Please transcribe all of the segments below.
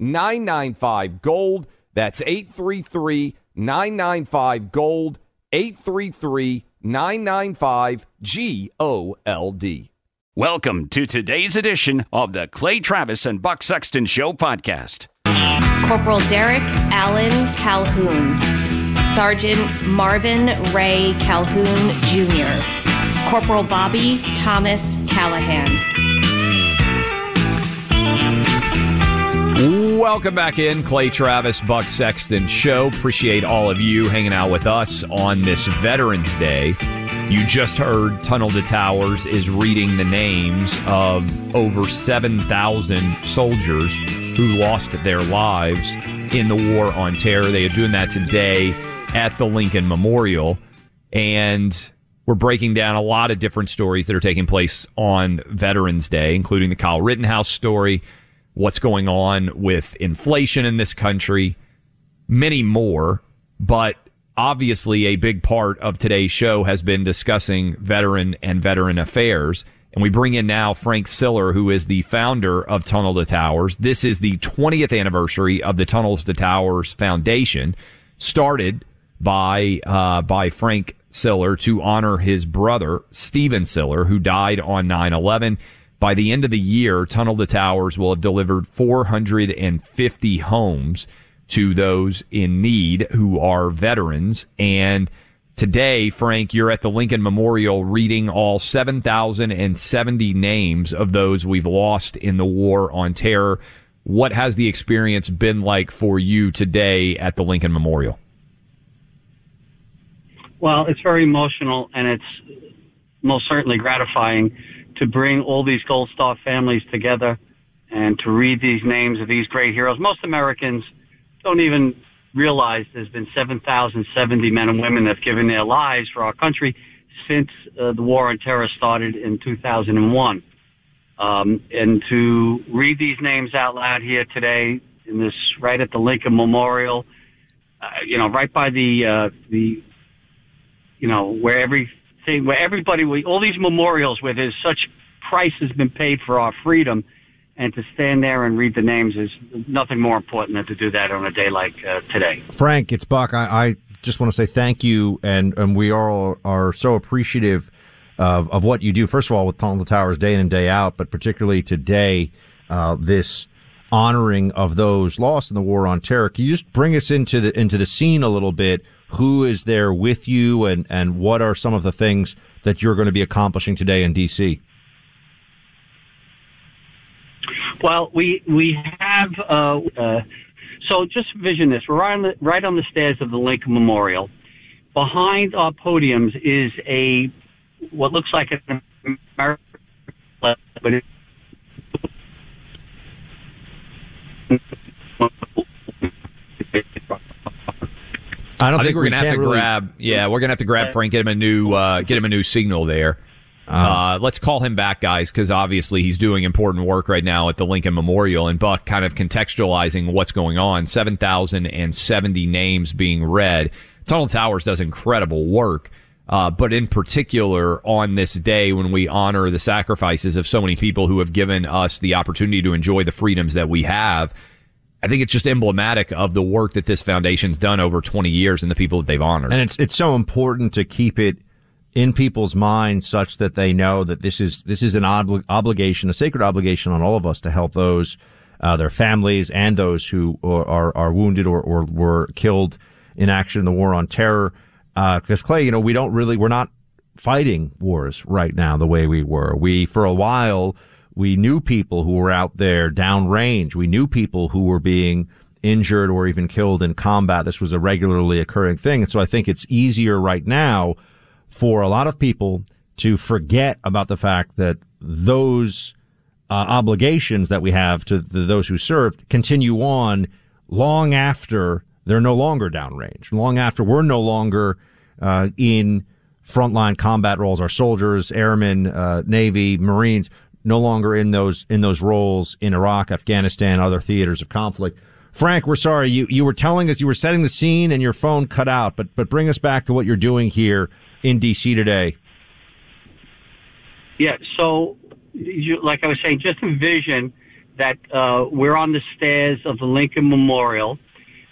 995 Gold. That's 833 995 Gold. 833 995 G O L D. Welcome to today's edition of the Clay Travis and Buck Sexton Show podcast. Corporal Derek Allen Calhoun, Sergeant Marvin Ray Calhoun Jr., Corporal Bobby Thomas Callahan. Welcome back in, Clay Travis, Buck Sexton Show. Appreciate all of you hanging out with us on this Veterans Day. You just heard Tunnel to Towers is reading the names of over 7,000 soldiers who lost their lives in the war on terror. They are doing that today at the Lincoln Memorial. And we're breaking down a lot of different stories that are taking place on Veterans Day, including the Kyle Rittenhouse story what's going on with inflation in this country, many more. But obviously, a big part of today's show has been discussing veteran and veteran affairs. And we bring in now Frank Siller, who is the founder of Tunnel to Towers. This is the 20th anniversary of the Tunnels to Towers Foundation, started by uh, by Frank Siller to honor his brother Stephen Siller, who died on 9 11. By the end of the year, Tunnel to Towers will have delivered 450 homes to those in need who are veterans. And today, Frank, you're at the Lincoln Memorial reading all 7,070 names of those we've lost in the war on terror. What has the experience been like for you today at the Lincoln Memorial? Well, it's very emotional and it's most certainly gratifying to bring all these Gold Star families together and to read these names of these great heroes. Most Americans don't even realize there's been 7,070 men and women that have given their lives for our country since uh, the war on terror started in 2001. Um, and to read these names out loud here today in this right at the Lincoln Memorial, uh, you know, right by the uh, the you know where every thing where everybody, all these memorials where there's such price has been paid for our freedom, and to stand there and read the names is nothing more important than to do that on a day like uh, today. Frank, it's Buck. I, I just want to say thank you, and, and we all are so appreciative of, of what you do. First of all, with to Towers day in and day out, but particularly today, uh, this honoring of those lost in the war on terror. Can you just bring us into the into the scene a little bit? Who is there with you, and and what are some of the things that you're going to be accomplishing today in D.C.? Well, we we have uh, uh, so just vision this. We're right on the, right on the stairs of the Lincoln Memorial. Behind our podiums is a what looks like an American but I don't I think, think we're we gonna have to really- grab. Yeah, we're gonna have to grab Frank, get him a new, uh, get him a new signal there. Uh, let's call him back, guys, because obviously he's doing important work right now at the Lincoln Memorial. And Buck kind of contextualizing what's going on. Seven thousand and seventy names being read. Tunnel Towers does incredible work. Uh, but in particular, on this day when we honor the sacrifices of so many people who have given us the opportunity to enjoy the freedoms that we have, I think it's just emblematic of the work that this foundation's done over 20 years and the people that they've honored. And it's it's so important to keep it in people's minds such that they know that this is this is an obli- obligation, a sacred obligation on all of us to help those, uh, their families, and those who are are, wounded or, or were killed in action in the war on terror. Because Clay, you know, we don't really we're not fighting wars right now the way we were. We for a while we knew people who were out there downrange. We knew people who were being injured or even killed in combat. This was a regularly occurring thing. And so I think it's easier right now for a lot of people to forget about the fact that those uh, obligations that we have to the, those who served continue on long after they're no longer downrange, long after we're no longer uh, in frontline combat roles. Our soldiers, airmen, uh, Navy, Marines, no longer in those in those roles in Iraq, Afghanistan, other theaters of conflict. Frank, we're sorry you you were telling us you were setting the scene and your phone cut out, but but bring us back to what you're doing here in DC today. Yeah. So, you, like I was saying, just envision that uh, we're on the stairs of the Lincoln Memorial.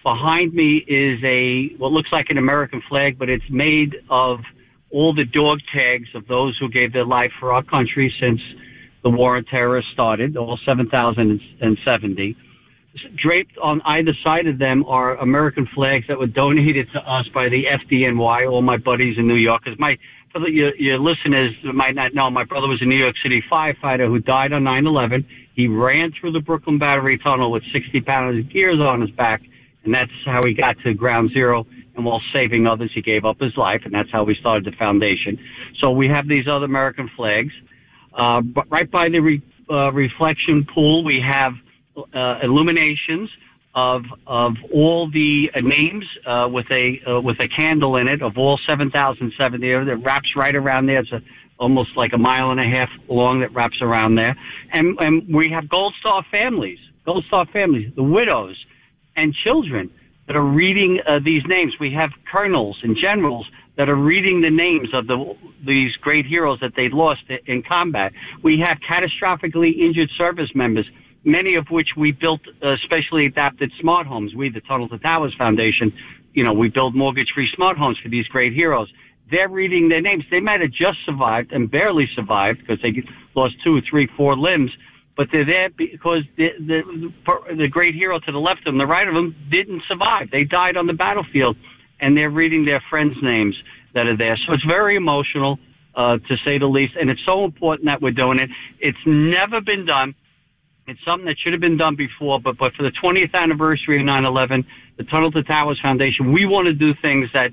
Behind me is a what looks like an American flag, but it's made of all the dog tags of those who gave their life for our country since the war on terror started, all 7,070. Draped on either side of them are American flags that were donated to us by the FDNY, all my buddies in New York. Because my, for the, your, your listeners might not know, my brother was a New York City firefighter who died on 9/11. He ran through the Brooklyn Battery Tunnel with 60 pounds of gears on his back, and that's how he got to Ground Zero. And while saving others, he gave up his life, and that's how we started the foundation. So we have these other American flags. Uh, but right by the re, uh, reflection pool, we have uh, illuminations of of all the uh, names uh, with a uh, with a candle in it of all 7,070 that wraps right around there. It's a, almost like a mile and a half long that wraps around there, and and we have Gold Star families, Gold Star families, the widows and children that are reading uh, these names. We have colonels and generals that are reading the names of the these great heroes that they lost in combat. We have catastrophically injured service members, many of which we built uh, specially adapted smart homes. We, the Tunnel to Towers Foundation, you know, we build mortgage-free smart homes for these great heroes. They're reading their names. They might have just survived and barely survived because they lost two, three, four limbs but they're there because the, the the great hero to the left of them, the right of them, didn't survive. They died on the battlefield, and they're reading their friends' names that are there. So it's very emotional, uh, to say the least, and it's so important that we're doing it. It's never been done. It's something that should have been done before, but but for the 20th anniversary of 9/11, the Tunnel to Towers Foundation, we want to do things that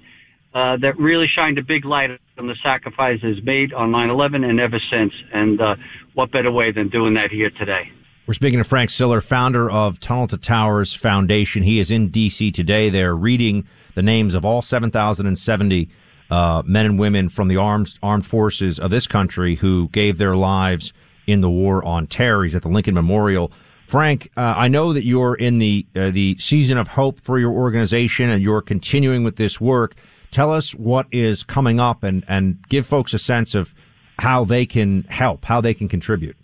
uh, that really shined a big light on the sacrifices made on 9/11 and ever since. And uh, what better way than doing that here today? We're speaking to Frank Siller, founder of Tunnel to Towers Foundation. He is in D.C. today. They're reading the names of all 7,070 uh, men and women from the armed armed forces of this country who gave their lives in the war on terror. He's at the Lincoln Memorial. Frank, uh, I know that you're in the uh, the season of hope for your organization, and you're continuing with this work. Tell us what is coming up, and and give folks a sense of how they can help, how they can contribute.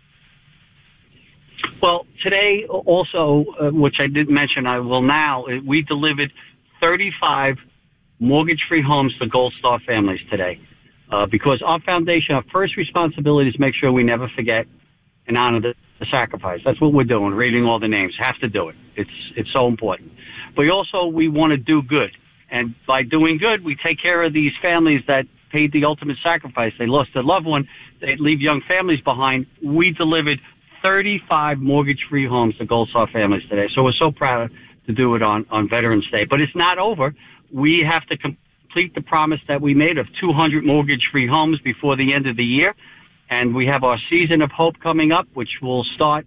Well, today also, uh, which I didn't mention, I will now. uh, We delivered 35 mortgage-free homes to Gold Star families today, uh, because our foundation, our first responsibility is make sure we never forget and honor the, the sacrifice. That's what we're doing. Reading all the names, have to do it. It's it's so important. But also, we want to do good, and by doing good, we take care of these families that paid the ultimate sacrifice. They lost their loved one. They leave young families behind. We delivered 35 mortgage-free homes to Gold Star families today. So we're so proud to do it on, on Veterans Day. But it's not over. We have to complete the promise that we made of 200 mortgage-free homes before the end of the year. And we have our season of hope coming up, which will start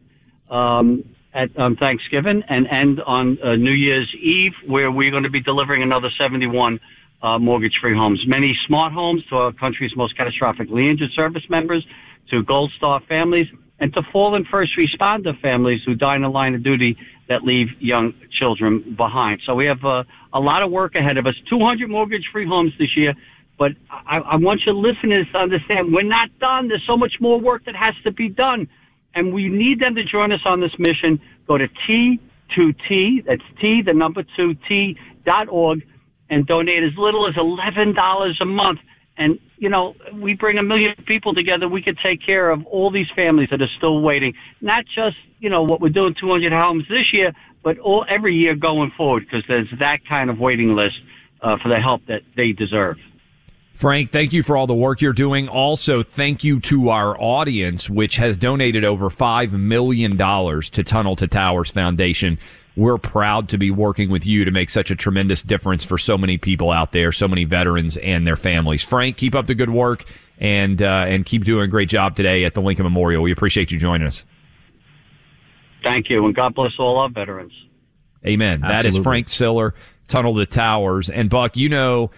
um, at um, Thanksgiving and end on uh, New Year's Eve, where we're going to be delivering another 71 uh, mortgage-free homes. Many smart homes to our country's most catastrophically injured service members, to Gold Star families, and to fallen first responder families who die in the line of duty that leave young children behind. So we have uh, a lot of work ahead of us. 200 mortgage-free homes this year. But I, I want your listeners to understand we're not done. There's so much more work that has to be done. And we need them to join us on this mission. Go to T2T, that's T, the number two, T dot org, and donate as little as $11 a month. And, you know, we bring a million people together. We could take care of all these families that are still waiting. Not just, you know, what we're doing 200 homes this year, but all every year going forward because there's that kind of waiting list uh, for the help that they deserve. Frank, thank you for all the work you're doing. Also, thank you to our audience, which has donated over $5 million to Tunnel to Towers Foundation. We're proud to be working with you to make such a tremendous difference for so many people out there, so many veterans and their families. Frank, keep up the good work and, uh, and keep doing a great job today at the Lincoln Memorial. We appreciate you joining us. Thank you, and God bless all our veterans. Amen. Absolutely. That is Frank Siller, Tunnel to Towers. And Buck, you know,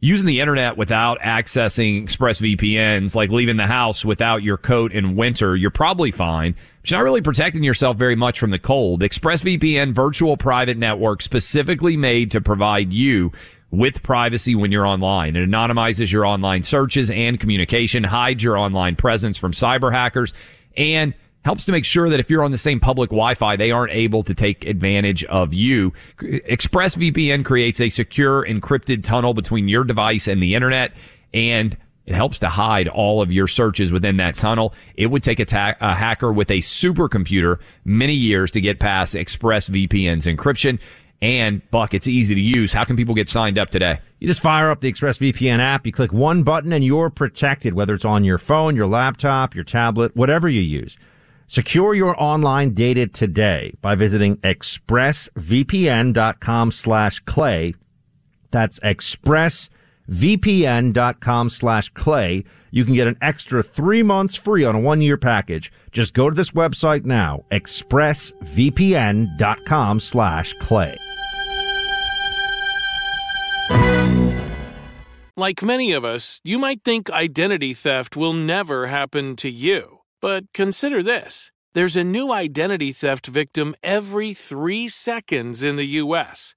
using the internet without accessing ExpressVPN's, like leaving the house without your coat in winter, you're probably fine. You're not really protecting yourself very much from the cold. ExpressVPN virtual private network specifically made to provide you with privacy when you're online. It anonymizes your online searches and communication, hides your online presence from cyber hackers, and helps to make sure that if you're on the same public Wi-Fi, they aren't able to take advantage of you. ExpressVPN creates a secure encrypted tunnel between your device and the internet and it helps to hide all of your searches within that tunnel. It would take a, ta- a hacker with a supercomputer many years to get past ExpressVPN's encryption. And Buck, it's easy to use. How can people get signed up today? You just fire up the ExpressVPN app. You click one button and you're protected, whether it's on your phone, your laptop, your tablet, whatever you use. Secure your online data today by visiting expressvpn.com slash clay. That's expressvpn.com slash clay. You can get an extra three months free on a one year package. Just go to this website now, expressvpn.com slash clay. Like many of us, you might think identity theft will never happen to you. But consider this there's a new identity theft victim every three seconds in the U.S.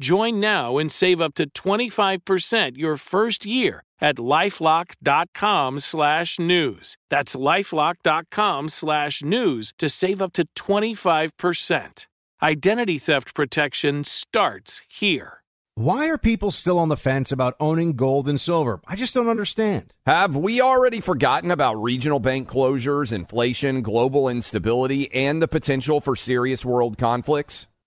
Join now and save up to 25% your first year at lifelock.com slash news. That's lifelock.com slash news to save up to 25%. Identity theft protection starts here. Why are people still on the fence about owning gold and silver? I just don't understand. Have we already forgotten about regional bank closures, inflation, global instability, and the potential for serious world conflicts?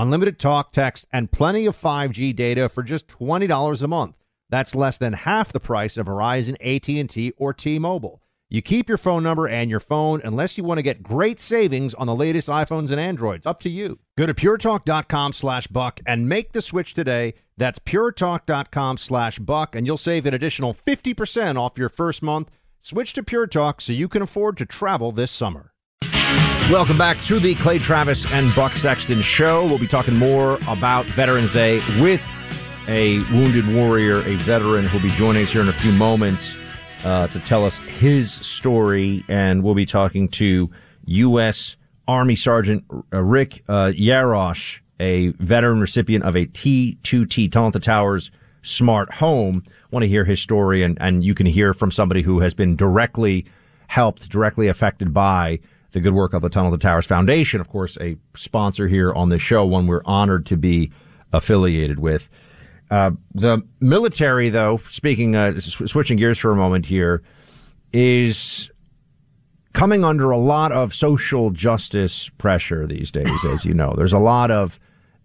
Unlimited talk, text, and plenty of 5G data for just $20 a month. That's less than half the price of Verizon, AT&T, or T-Mobile. You keep your phone number and your phone unless you want to get great savings on the latest iPhones and Androids. Up to you. Go to puretalk.com slash buck and make the switch today. That's puretalk.com slash buck, and you'll save an additional 50% off your first month. Switch to Pure Talk so you can afford to travel this summer. Welcome back to the Clay Travis and Buck Sexton show. We'll be talking more about Veterans Day with a wounded warrior, a veteran who'll be joining us here in a few moments uh, to tell us his story. And we'll be talking to U.S. Army Sergeant uh, Rick uh, Yarosh, a veteran recipient of a T2T Tunnel to Towers smart home. Want to hear his story, and, and you can hear from somebody who has been directly helped, directly affected by the good work of the Tunnel to Towers Foundation, of course, a sponsor here on the show, one we're honored to be affiliated with. Uh, the military, though, speaking, uh, switching gears for a moment here, is coming under a lot of social justice pressure these days, as you know. There's a lot of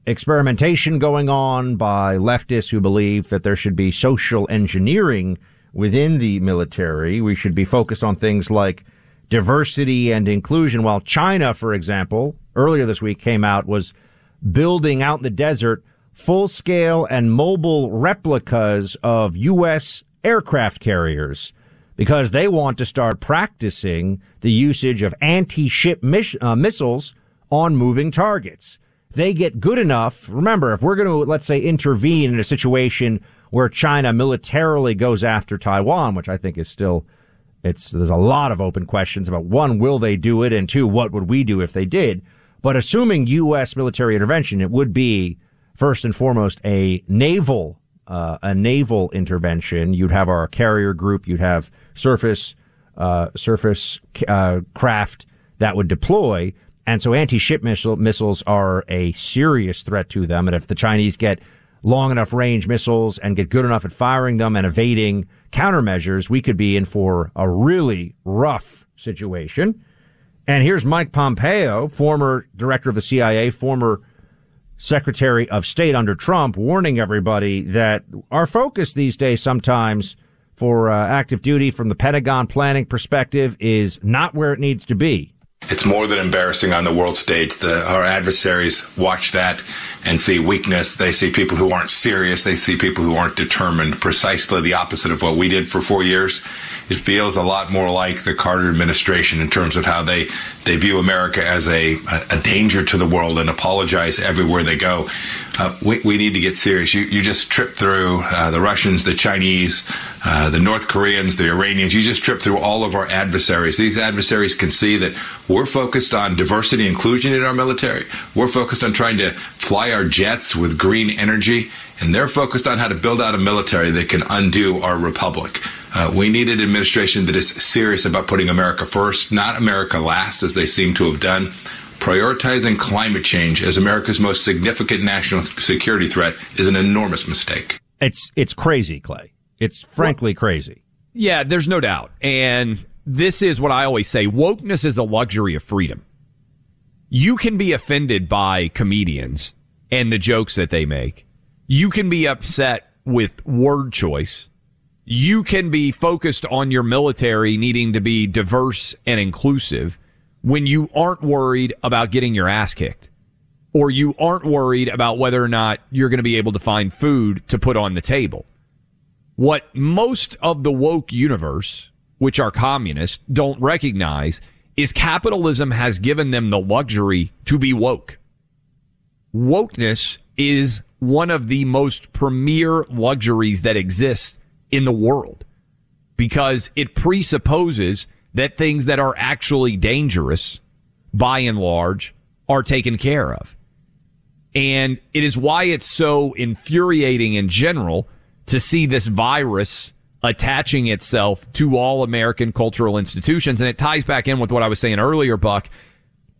experimentation going on by leftists who believe that there should be social engineering within the military. We should be focused on things like diversity and inclusion. While China, for example, earlier this week came out, was building out in the desert full scale and mobile replicas of U.S. aircraft carriers because they want to start practicing the usage of anti ship mis- uh, missiles on moving targets. They get good enough. Remember, if we're going to, let's say, intervene in a situation where China militarily goes after Taiwan, which I think is still, it's, there's a lot of open questions about one, will they do it? And two, what would we do if they did? But assuming U.S. military intervention, it would be first and foremost a naval uh, a naval intervention. You'd have our carrier group. You'd have surface uh, surface uh, craft that would deploy. And so anti-ship missile, missiles are a serious threat to them. And if the Chinese get long enough range missiles and get good enough at firing them and evading countermeasures, we could be in for a really rough situation. And here's Mike Pompeo, former director of the CIA, former Secretary of State under Trump warning everybody that our focus these days sometimes for uh, active duty from the Pentagon planning perspective is not where it needs to be. It's more than embarrassing on the world stage. The, our adversaries watch that and see weakness. They see people who aren't serious. They see people who aren't determined. Precisely the opposite of what we did for four years. It feels a lot more like the Carter administration in terms of how they, they view America as a, a danger to the world and apologize everywhere they go. Uh, we, we need to get serious. You, you just trip through uh, the Russians, the Chinese, uh, the North Koreans, the Iranians. You just trip through all of our adversaries. These adversaries can see that we're focused on diversity inclusion in our military. We're focused on trying to fly our jets with green energy, and they're focused on how to build out a military that can undo our republic. Uh, we need an administration that is serious about putting America first, not America last, as they seem to have done. Prioritizing climate change as America's most significant national security threat is an enormous mistake. It's it's crazy, Clay. It's frankly well, crazy. Yeah, there's no doubt. And this is what I always say wokeness is a luxury of freedom. You can be offended by comedians and the jokes that they make. You can be upset with word choice. You can be focused on your military needing to be diverse and inclusive when you aren't worried about getting your ass kicked or you aren't worried about whether or not you're going to be able to find food to put on the table. What most of the woke universe, which are communists, don't recognize is capitalism has given them the luxury to be woke. Wokeness is one of the most premier luxuries that exists in the world because it presupposes that things that are actually dangerous, by and large, are taken care of. And it is why it's so infuriating in general to see this virus attaching itself to all American cultural institutions. And it ties back in with what I was saying earlier, Buck.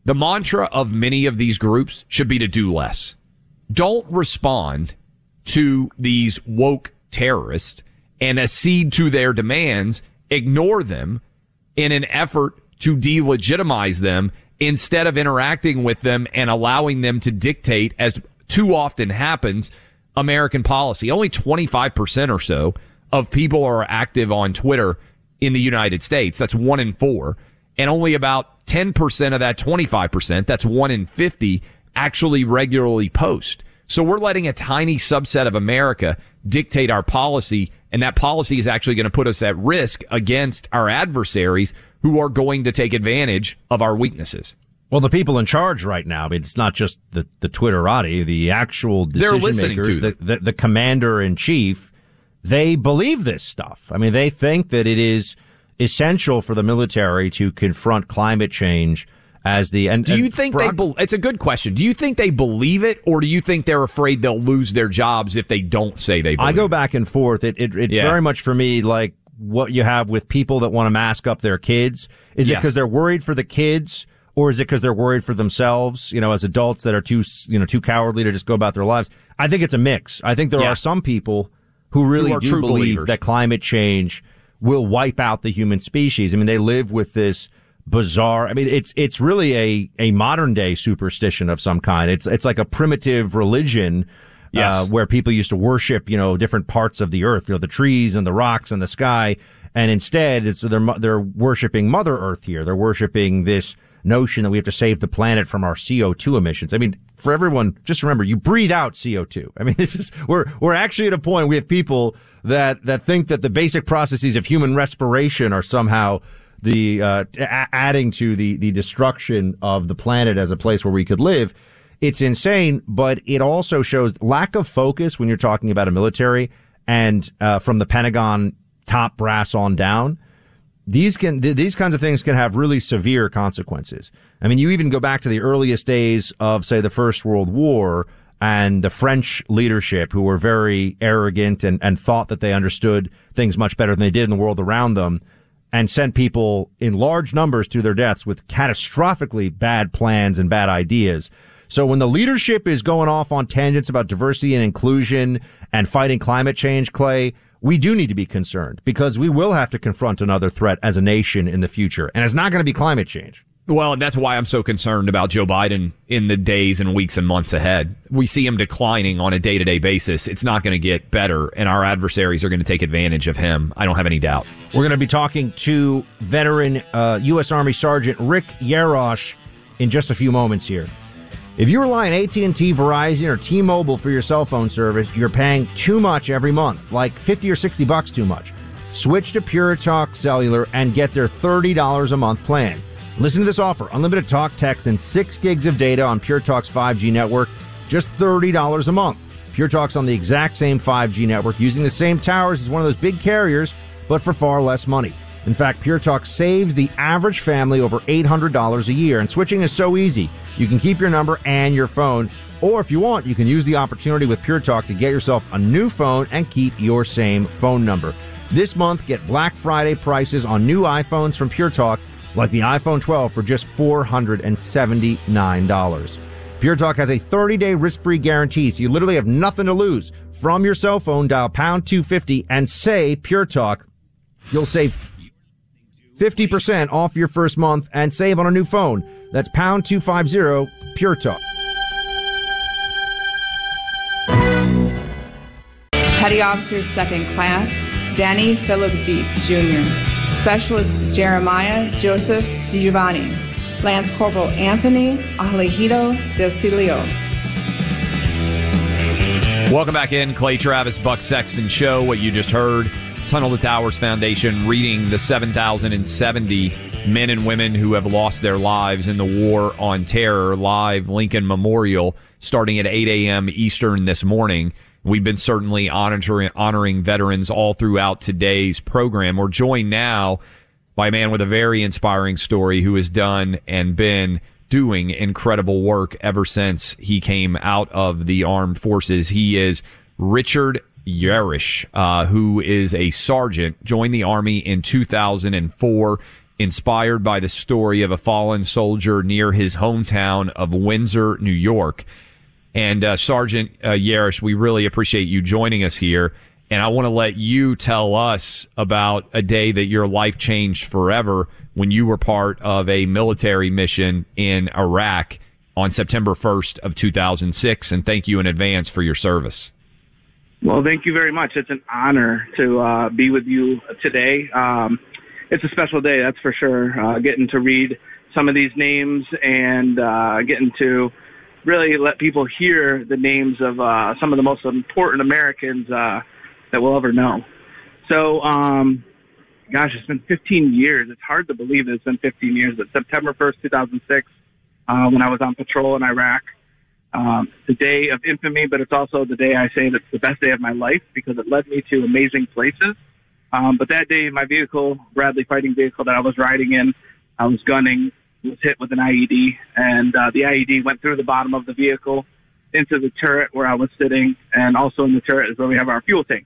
The mantra of many of these groups should be to do less. Don't respond to these woke terrorists and accede to their demands, ignore them in an effort to delegitimize them instead of interacting with them and allowing them to dictate, as too often happens, American policy. Only 25% or so of people are active on Twitter in the United States. That's one in four. And only about 10% of that 25%, that's one in 50, actually regularly post. So we're letting a tiny subset of America dictate our policy. And that policy is actually going to put us at risk against our adversaries who are going to take advantage of our weaknesses. Well, the people in charge right now, I mean, it's not just the, the Twitterati, the actual decision makers, the, the, the commander in chief, they believe this stuff. I mean, they think that it is essential for the military to confront climate change as the and do you and think Brock- they be, it's a good question do you think they believe it or do you think they're afraid they'll lose their jobs if they don't say they believe it? I go back and forth. It, it it's Yeah. very much for me like what you have with people that want to mask up their kids. Is it because they're worried for the kids, or is it because they're worried for themselves? You know, as adults that are too you know too cowardly to just go about their lives. I think it's a mix. I think there Yeah. are some people who really Who do believe believers. that climate change will wipe out the human species. I mean, they live with this bizarre. I mean, it's it's really a a modern day superstition of some kind. It's it's like a primitive religion. Yes. Uh, where people used to worship, you know, different parts of the earth, you know, the trees and the rocks and the sky, and instead, it's they're they're worshiping Mother Earth here. They're worshiping this notion that we have to save the planet from our CO2 emissions. I mean, for everyone, just remember, you breathe out CO2. I mean, this is we're we're actually at a point we have people that that think that the basic processes of human respiration are somehow the uh, adding to the the destruction of the planet as a place where we could live. It's insane, but it also shows lack of focus when you're talking about a military and uh, from the Pentagon top brass on down. These can th- these kinds of things can have really severe consequences. I mean, you even go back to the earliest days of, say, the First World War and the French leadership, who were very arrogant and, and thought that they understood things much better than they did in the world around them and sent people in large numbers to their deaths with catastrophically bad plans and bad ideas. So when the leadership is going off on tangents about diversity and inclusion and fighting climate change, Clay, we do need to be concerned because we will have to confront another threat as a nation in the future. And it's not going to be climate change. Well, that's why I'm so concerned about Joe Biden in the days and weeks and months ahead. We see him declining on a day to day basis. It's not going to get better, and our adversaries are going to take advantage of him. I don't have any doubt. We're going to be talking to veteran uh, U.S. Army Sergeant Rick Yarosh in just a few moments here. If you rely on AT&T, Verizon, or T-Mobile for your cell phone service, you're paying too much every month, like 50 or 60 bucks too much. Switch to Pure Talk Cellular and get their $30 a month plan. Listen to this offer. Unlimited talk, text, and 6 gigs of data on Pure Talk's 5G network, just $30 a month. Pure Talk's on the exact same 5G network using the same towers as one of those big carriers, but for far less money. In fact, Pure Talk saves the average family over $800 a year, and switching is so easy. You can keep your number and your phone, or if you want, you can use the opportunity with Pure Talk to get yourself a new phone and keep your same phone number. This month, get Black Friday prices on new iPhones from Pure Talk, like the iPhone 12 for just $479. Pure Talk has a 30 day risk free guarantee, so you literally have nothing to lose. From your cell phone, dial pound 250 and say Pure Talk. You'll save 50% off your first month and save on a new phone. That's pound 250 Pure Talk. Petty Officer Second Class Danny Philip Dietz Jr. Specialist Jeremiah Joseph DiGiovanni. Lance Corporal Anthony Alejido Del Cilio. Welcome back in, Clay Travis, Buck Sexton Show. What you just heard, Tunnel to Towers Foundation reading the 7,070 men and women who have lost their lives in the war on terror live Lincoln Memorial starting at 8 a.m. Eastern this morning. We've been certainly honoring, honoring veterans all throughout today's program. We're joined now by a man with a very inspiring story who has done and been doing incredible work ever since he came out of the armed forces. He is Richard Yarosh, uh, who is a sergeant, joined the Army in 2004, inspired by the story of a fallen soldier near his hometown of Windsor, New York. And uh, Sergeant uh, Yarosh, we really appreciate you joining us here. And I want to let you tell us about a day that your life changed forever when you were part of a military mission in Iraq on September 1st of 2006. And thank you in advance for your service. Well, thank you very much. It's an honor to uh, be with you today. Um, it's a special day, that's for sure. Uh, getting to read some of these names and uh, getting to really let people hear the names of uh, some of the most important Americans uh, that we'll ever know. So, um, gosh, it's been 15 years. It's hard to believe it's been 15 years. It's September 1st, 2006, uh, when I was on patrol in Iraq. Um, the day of infamy, but it's also the day I say that's the best day of my life because it led me to amazing places. Um, but that day, my vehicle, Bradley fighting vehicle that I was riding in, I was gunning, was hit with an IED, and uh, the IED went through the bottom of the vehicle into the turret where I was sitting, and also in the turret is where we have our fuel tank.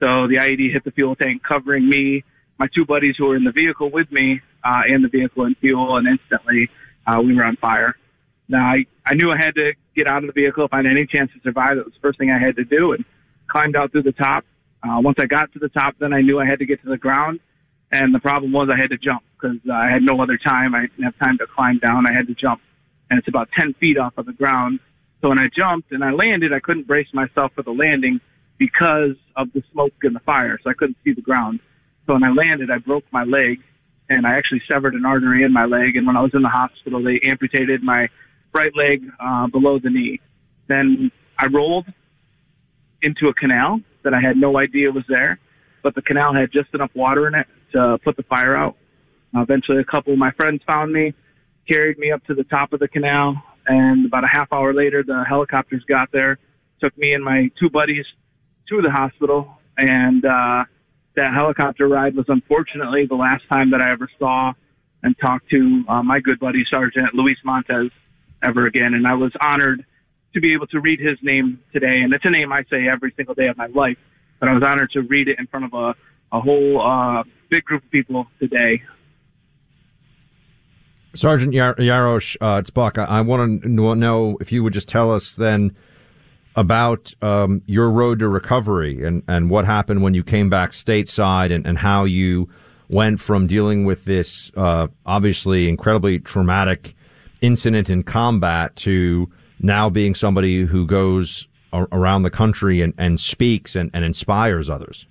So the IED hit the fuel tank, covering me, my two buddies who were in the vehicle with me, uh, and the vehicle and fuel, and instantly uh, we were on fire. Now I, I knew I had to get out of the vehicle if I had any chance to survive. That was the first thing I had to do, and climbed out through the top. Uh, once I got to the top, then I knew I had to get to the ground, and the problem was I had to jump because uh, I had no other time. I didn't have time to climb down. I had to jump, and it's about 10 feet off of the ground. So when I jumped and I landed, I couldn't brace myself for the landing because of the smoke and the fire, so I couldn't see the ground. So when I landed, I broke my leg, and I actually severed an artery in my leg. And when I was in the hospital, they amputated my right leg uh, below the knee. Then I rolled into a canal that I had no idea was there, but the canal had just enough water in it to put the fire out. Eventually, a couple of my friends found me, carried me up to the top of the canal, and about a half hour later, the helicopters got there, took me and my two buddies to the hospital, and uh, that helicopter ride was unfortunately the last time that I ever saw and talked to uh, my good buddy Sergeant Luis Montez ever again. And I was honored to be able to read his name today. And it's a name I say every single day of my life, but I was honored to read it in front of a, a whole uh, big group of people today. Sergeant Yar- Yarosh, uh, it's Buck. I, I want to know if you would just tell us then about um, your road to recovery and, and what happened when you came back stateside and, and how you went from dealing with this uh, obviously incredibly traumatic incident in combat to now being somebody who goes a- around the country and, and speaks and, and inspires others.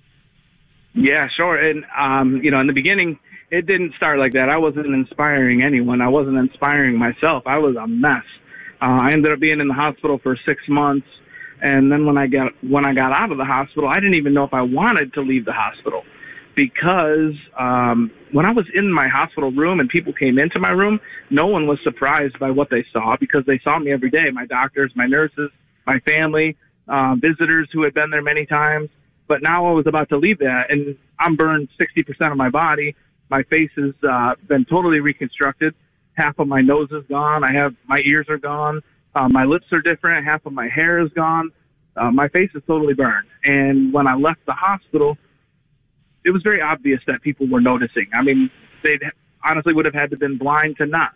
Yeah, sure. And, um, you know, in the beginning, it didn't start like that. I wasn't inspiring anyone. I wasn't inspiring myself. I was a mess. Uh, I ended up being in the hospital for six months. And then when I got, when I got out of the hospital, I didn't even know if I wanted to leave the hospital because, um, when I was in my hospital room and people came into my room, no one was surprised by what they saw because they saw me every day. My doctors, my nurses, my family, uh, visitors who had been there many times. But now I was about to leave that and I'm burned 60% of my body. My face has uh, been totally reconstructed. Half of my nose is gone. I have my ears are gone. Uh, my lips are different. Half of my hair is gone. Uh, my face is totally burned. And when I left the hospital, it was very obvious that people were noticing. I mean, they honestly would have had to been blind to not.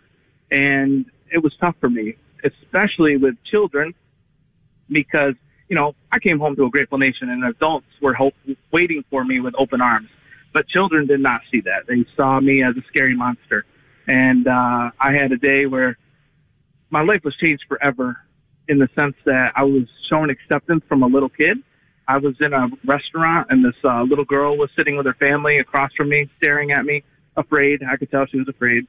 And it was tough for me, especially with children, because you know I came home to a grateful nation, and adults were hope, waiting for me with open arms. But children did not see that. They saw me as a scary monster. And uh, I had a day where my life was changed forever in the sense that I was shown acceptance from a little kid. I was in a restaurant and this uh, little girl was sitting with her family across from me, staring at me, afraid. I could tell she was afraid.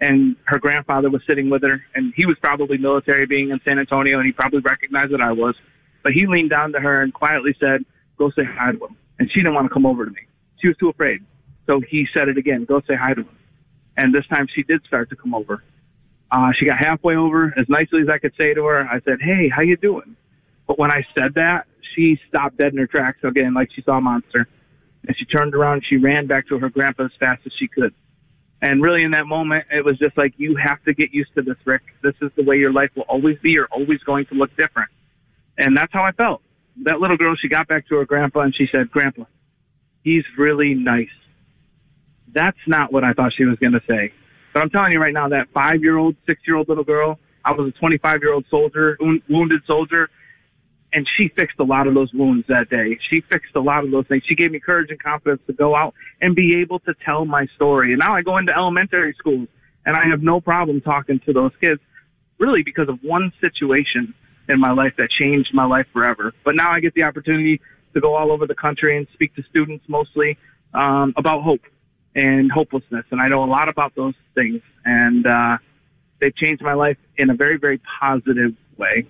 And her grandfather was sitting with her, and he was probably military being in San Antonio, and he probably recognized that I was. But he leaned down to her and quietly said, Go say hi to him. And she didn't want to come over to me. She was too afraid. So he said it again, Go say hi to him. And this time she did start to come over. Uh, she got halfway over as nicely as I could say to her. I said, Hey, how you doing? But when I said that, she stopped dead in her tracks again, like she saw a monster. And she turned around and she ran back to her grandpa as fast as she could. And really in that moment, it was just like, you have to get used to this, Rick. This is the way your life will always be. You're always going to look different. And that's how I felt. that little girl, she got back to her grandpa and she said, Grandpa, he's really nice. That's not what I thought she was going to say. But I'm telling you right now, that five year old, six year old little girl, I was a 25 year old soldier, wounded soldier, and she fixed a lot of those wounds that day. She fixed a lot of those things. She gave me courage and confidence to go out and be able to tell my story. And now I go into elementary schools and I have no problem talking to those kids really because of one situation in my life that changed my life forever. But now I get the opportunity to go all over the country and speak to students mostly um, about hope and hopelessness. And I know a lot about those things. And uh, they've changed my life in a very, very positive way.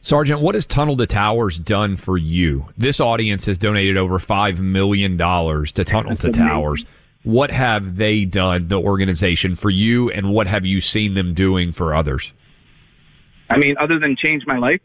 Sergeant, what has Tunnel to Towers done for you? This audience has donated over $5 million to Tunnel to Towers. What have they done, the organization, for you, and what have you seen them doing for others? I mean, other than change my life,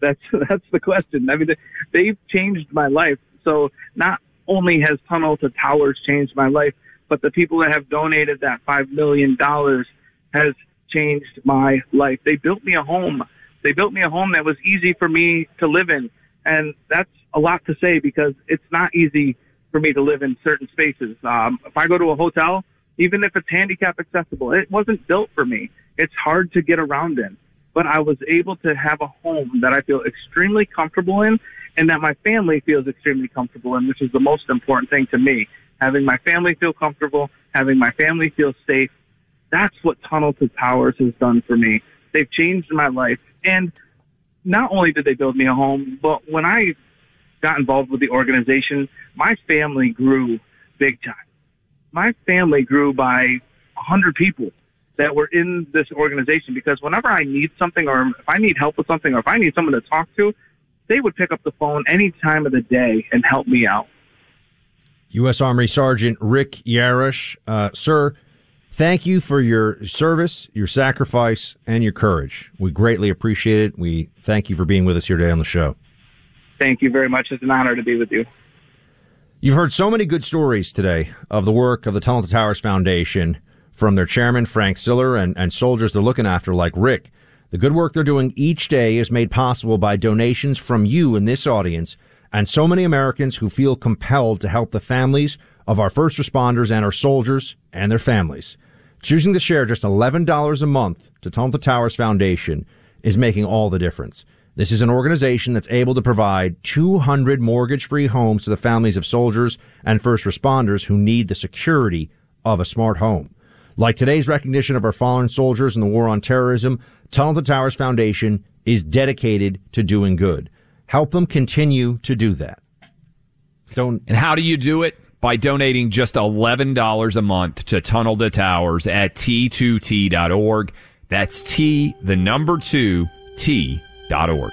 that's that's the question. I mean, they've changed my life. So not only has Tunnel to Towers changed my life, but the people that have donated that five million dollars has changed my life. They built me a home. They built me a home that was easy for me to live in, and that's a lot to say because it's not easy for me to live in certain spaces. Um, if I go to a hotel, even if it's handicap accessible, it wasn't built for me. It's hard to get around in. But I was able to have a home that I feel extremely comfortable in and that my family feels extremely comfortable in, which is the most important thing to me. Having my family feel comfortable, having my family feel safe. That's what Tunnel to Towers has done for me. They've changed my life. And not only did they build me a home, but when I got involved with the organization, my family grew big time. My family grew by a hundred people that were in this organization because whenever I need something or if I need help with something or if I need someone to talk to, they would pick up the phone any time of the day and help me out. U.S. Army Sergeant Rick Yarosh, uh, sir, thank you for your service, your sacrifice, and your courage. We greatly appreciate it. We thank you for being with us here today on the show. Thank you very much. It's an honor to be with you. You've heard so many good stories today of the work of the Tunnel to Towers Foundation from their chairman, Frank Siller, and, and soldiers they're looking after like Rick. The good work they're doing each day is made possible by donations from you in this audience and so many Americans who feel compelled to help the families of our first responders and our soldiers and their families. Choosing to share just $11 a month to to Towers Foundation is making all the difference. This is an organization that's able to provide 200 mortgage free homes to the families of soldiers and first responders who need the security of a smart home. Like today's recognition of our fallen soldiers in the war on terrorism, Tunnel to Towers Foundation is dedicated to doing good. Help them continue to do that. Don't. And how do you do it? By donating just $11 a month to Tunnel to Towers at T2T.org. That's T, the number two, T.org.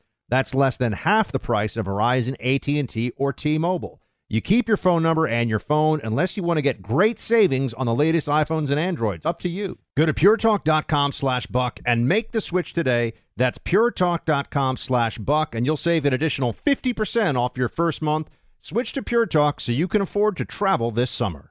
That's less than half the price of Verizon, AT&T, or T-Mobile. You keep your phone number and your phone unless you want to get great savings on the latest iPhones and Androids. Up to you. Go to puretalk.com slash buck and make the switch today. That's puretalk.com slash buck, and you'll save an additional 50% off your first month. Switch to Pure Talk so you can afford to travel this summer.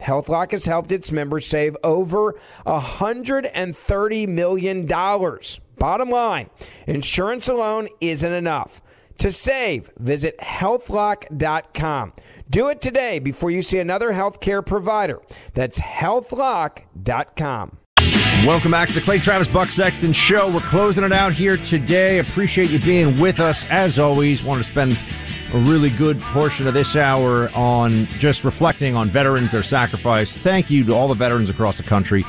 HealthLock has helped its members save over $130 million. Bottom line, insurance alone isn't enough. To save, visit healthlock.com. Do it today before you see another healthcare provider. That's healthlock.com. Welcome back to the Clay Travis Buck Sexton Show. We're closing it out here today. Appreciate you being with us as always. Want to spend a really good portion of this hour on just reflecting on veterans, their sacrifice. Thank you to all the veterans across the country.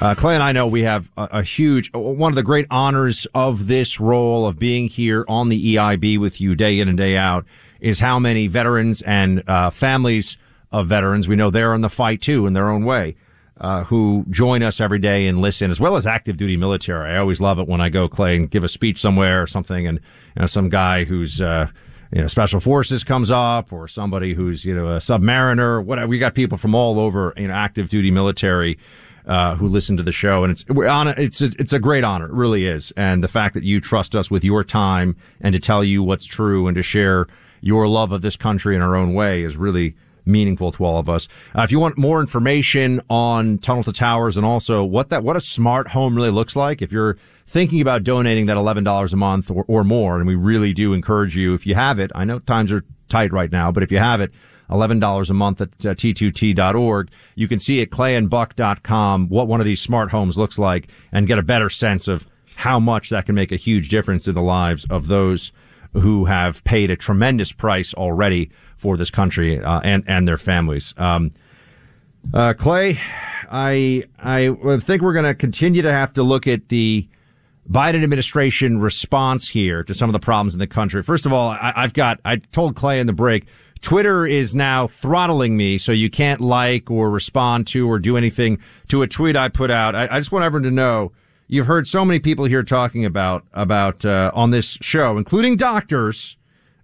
Uh, Clay and I know we have a, a, huge, one of the great honors of this role of being here on the EIB with you day in and day out is how many veterans and uh, families of veterans, we know they're in the fight too in their own way, uh, who join us every day and listen, as well as active duty military. I always love it when I go, Clay, and give a speech somewhere or something, and you know, some guy who's, uh, you know, special forces comes up or somebody who's, you know, a submariner, whatever. We got people from all over, you know, active duty military uh, who listen to the show, and it's we're on it's a, it's a great honor, it really is. And the fact that you trust us with your time and to tell you what's true and to share your love of this country in our own way is really meaningful to all of us. Uh, if you want more information on Tunnel to Towers and also what that what a smart home really looks like, if you're thinking about donating that eleven dollars a month or, or more, and we really do encourage you if you have it. I know times are tight right now, but if you have it $11 a month at uh, t2t.org. You can see at clayandbuck.com what one of these smart homes looks like and get a better sense of how much that can make a huge difference in the lives of those who have paid a tremendous price already for this country uh, and and their families. Um, uh, Clay, I I think we're going to continue to have to look at the Biden administration response here to some of the problems in the country. First of all, I, I've got I told Clay in the break Twitter is now throttling me, so you can't like or respond to or do anything to a tweet I put out. I, I just want everyone to know you've heard so many people here talking about about uh, on this show, including doctors,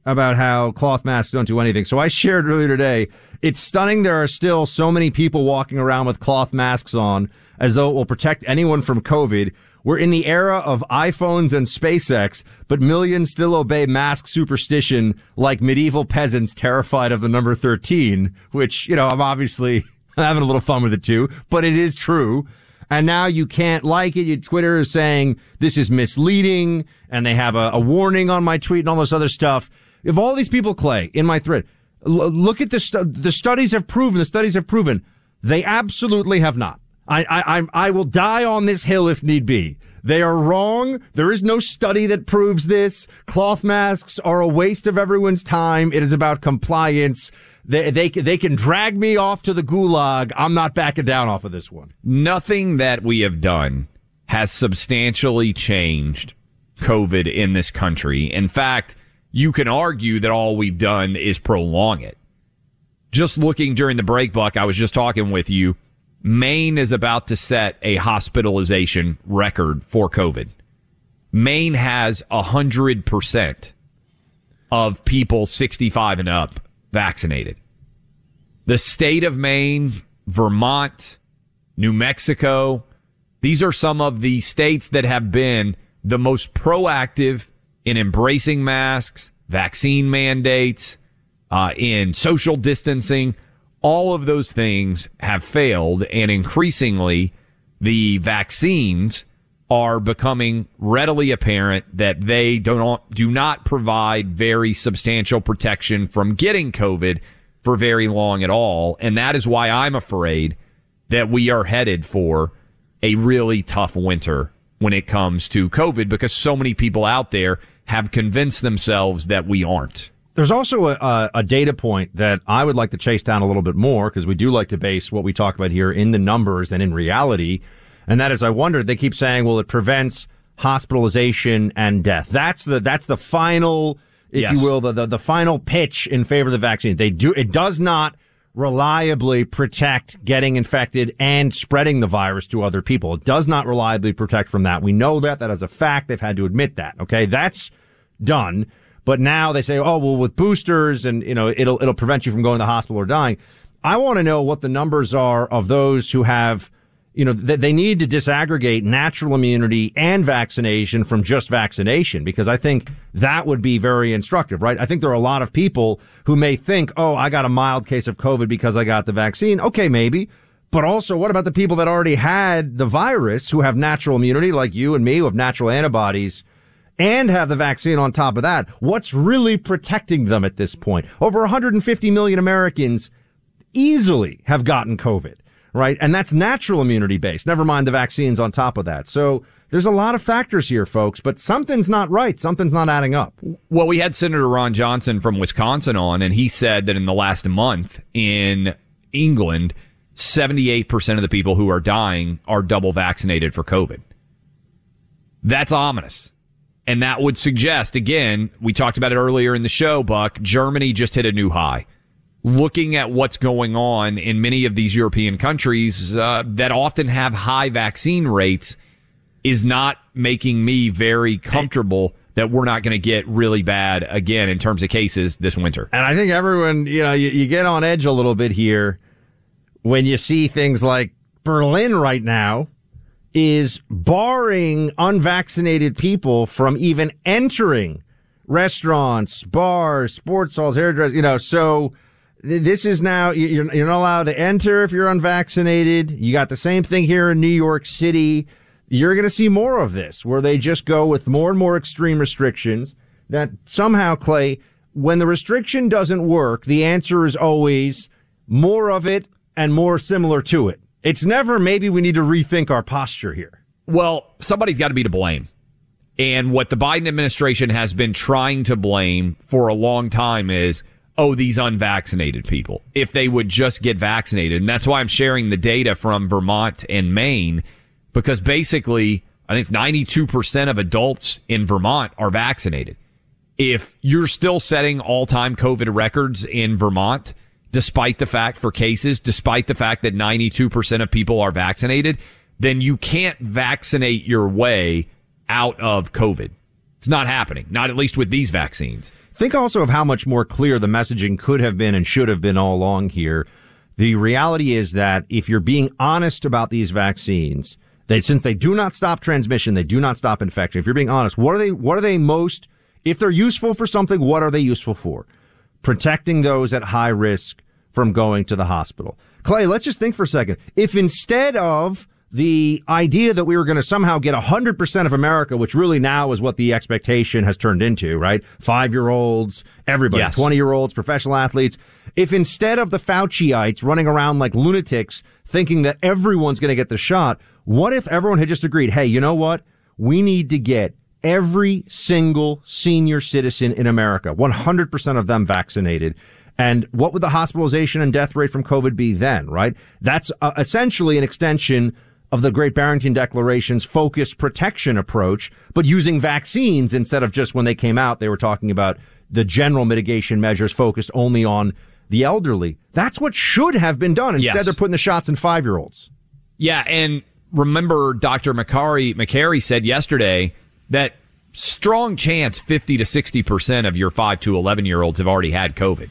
about how cloth masks don't do anything. So I shared earlier today. It's stunning there are still so many people walking around with cloth masks on as though it will protect anyone from COVID we're in the era of iPhones and SpaceX, but millions still obey mask superstition like medieval peasants terrified of the number 13, which, you know, I'm obviously having a little fun with it too, but it is true. And now you can't like it. Your Twitter is saying this is misleading and they have a, a warning on my tweet and all this other stuff. If all these people, Clay, in my thread, l- look at the, stu- the studies have proven, the studies have proven they absolutely have not. I, I, I will die on this hill if need be. They are wrong. There is no study that proves this. Cloth masks are a waste of everyone's time. It is about compliance. They, they, they can drag me off to the gulag. I'm not backing down off of this one. Nothing that we have done has substantially changed COVID in this country. In fact, you can argue that all we've done is prolong it. Just looking during the break, Buck, I was just talking with you Maine is about to set a hospitalization record for COVID. Maine has 100% of people 65 and up vaccinated. The state of Maine, Vermont, New Mexico, these are some of the states that have been the most proactive in embracing masks, vaccine mandates, uh, in social distancing all of those things have failed, and increasingly, the vaccines are becoming readily apparent that they do not, do not provide very substantial protection from getting COVID for very long at all. And that is why I'm afraid that we are headed for a really tough winter when it comes to COVID because so many people out there have convinced themselves that we aren't. There's also a, a, data point that I would like to chase down a little bit more because we do like to base what we talk about here in the numbers and in reality. And that is, I wonder, they keep saying, well, it prevents hospitalization and death. That's the, that's the final, if Yes. you will, the, the, the final pitch in favor of the vaccine. They do, it does not reliably protect getting infected and spreading the virus to other people. It does not reliably protect from that. We know that. That is a fact. They've had to admit that. Okay. That's done. But now they say, oh, well, with boosters and, you know, it'll, it'll prevent you from going to the hospital or dying. I want to know what the numbers are of those who have, you know, that they need to disaggregate natural immunity and vaccination from just vaccination because I think that would be very instructive, right? I think there are a lot of people who may think, oh, I got a mild case of COVID because I got the vaccine. Okay, maybe. But also, what about the people that already had the virus who have natural immunity, like you and me, who have natural antibodies? And have the vaccine on top of that. What's really protecting them at this point? Over 150 million Americans easily have gotten COVID, right? And that's natural immunity based. Never mind the vaccines on top of that. So there's a lot of factors here, folks, but something's not right. Something's not adding up. Well, we had Senator Ron Johnson from Wisconsin on, and he said that in the last month in England, 78% of the people who are dying are double vaccinated for COVID. That's ominous. And that would suggest, again, we talked about it earlier in the show, Buck, Germany just hit a new high. Looking at what's going on in many of these European countries uh, that often have high vaccine rates is not making me very comfortable that we're not going to get really bad again in terms of cases this winter. And I think everyone, you know, you, you get on edge a little bit here when you see things like Berlin right now is barring unvaccinated people from even entering restaurants, bars, sports halls, hairdressers, you know, so this is now, you're, you're not allowed to enter if you're unvaccinated. You got the same thing here in New York City. You're going to see more of this where they just go with more and more extreme restrictions that somehow, Clay, when the restriction doesn't work, the answer is always more of it and more similar to it. It's never maybe we need to rethink our posture here. Well, somebody's got to be to blame. And what the Biden administration has been trying to blame for a long time is, oh, these unvaccinated people. If they would just get vaccinated. And that's why I'm sharing the data from Vermont and Maine, because basically, I think it's 92% of adults in Vermont are vaccinated. If you're still setting all time COVID records in Vermont, despite the fact for cases, despite the fact that 92% of people are vaccinated, then you can't vaccinate your way out of COVID. It's not happening, not at least with these vaccines. Think also of how much more clear the messaging could have been and should have been all along here. The reality is that if you're being honest about these vaccines, they since they do not stop transmission, they do not stop infection. If you're being honest, what are they what are they most if they're useful for something, what are they useful for? Protecting those at high risk from going to the hospital. Clay, let's just think for a second. If instead of the idea that we were going to somehow get 100% of America, which really now is what the expectation has turned into, right? Five year olds, everybody, Yes. 20 year olds, professional athletes. If instead of the Fauciites running around like lunatics thinking that everyone's going to get the shot, what if everyone had just agreed, hey, you know what? We need to get every single senior citizen in America, 100% of them vaccinated. And what would the hospitalization and death rate from COVID be then, right? That's uh, essentially an extension of the Great Barrington Declaration's focused protection approach, but using vaccines instead of just when they came out, they were talking about the general mitigation measures focused only on the elderly. That's what should have been done. Instead, Yes. they're putting the shots in five year olds. Yeah, and remember Dr. Makary, Makary said yesterday that strong chance 50 to 60% of your 5 to 11 year olds have already had COVID.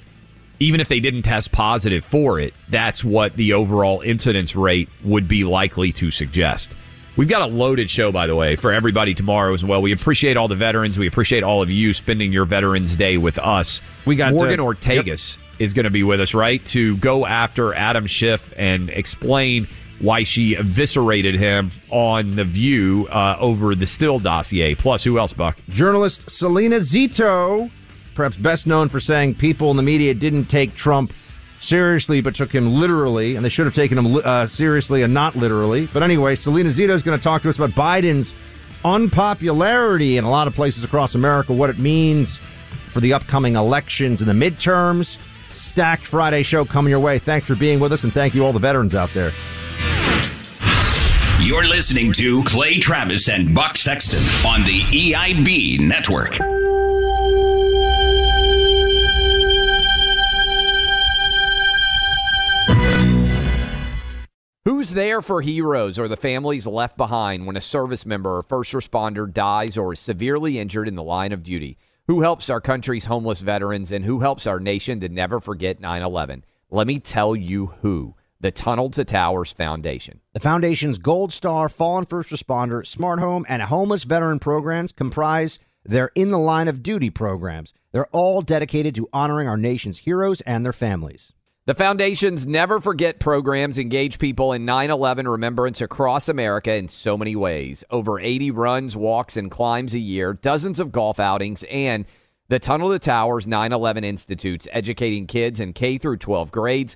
Even if they didn't test positive for it, that's what the overall incidence rate would be likely to suggest. We've got a loaded show, by the way, for everybody tomorrow as well. We appreciate all the veterans. We appreciate all of you spending your Veterans Day with us. We got, Morgan uh, Ortagus is going to be with us, right? To go after Adam Schiff and explain why she eviscerated him on The View uh, over the Steele dossier. Plus, who else, Buck? Journalist Selena Zito, perhaps best known for saying people in the media didn't take Trump seriously but took him literally, and they should have taken him uh, seriously and not literally. But anyway, Selena Zito is going to talk to us about Biden's unpopularity in a lot of places across America, what it means for the upcoming elections and the midterms. Stacked Friday show coming your way. Thanks for being with us, and thank you all the veterans out there. You're listening to Clay Travis and Buck Sexton on the EIB network. Who's there for heroes or the families left behind when a service member or first responder dies or is severely injured in the line of duty? Who helps our country's homeless veterans and who helps our nation to never forget 9 11? Let me tell you who the Tunnel to Towers Foundation. The Foundation's Gold Star, Fallen First Responder, Smart Home, and Homeless Veteran programs comprise their In the Line of Duty programs. They're all dedicated to honoring our nation's heroes and their families. The Foundation's Never Forget programs engage people in 9 11 remembrance across America in so many ways. Over 80 runs, walks, and climbs a year, dozens of golf outings, and the Tunnel to Towers 9 11 Institutes, educating kids in K through 12 grades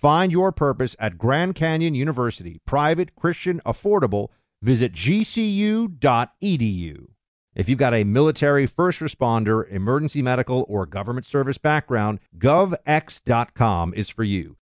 Find your purpose at Grand Canyon University, private, Christian, affordable. Visit gcu.edu. If you've got a military, first responder, emergency medical, or government service background, govx.com is for you.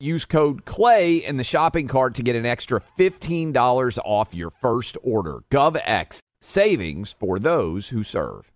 Use code CLAY in the shopping cart to get an extra $15 off your first order. GovX, savings for those who serve.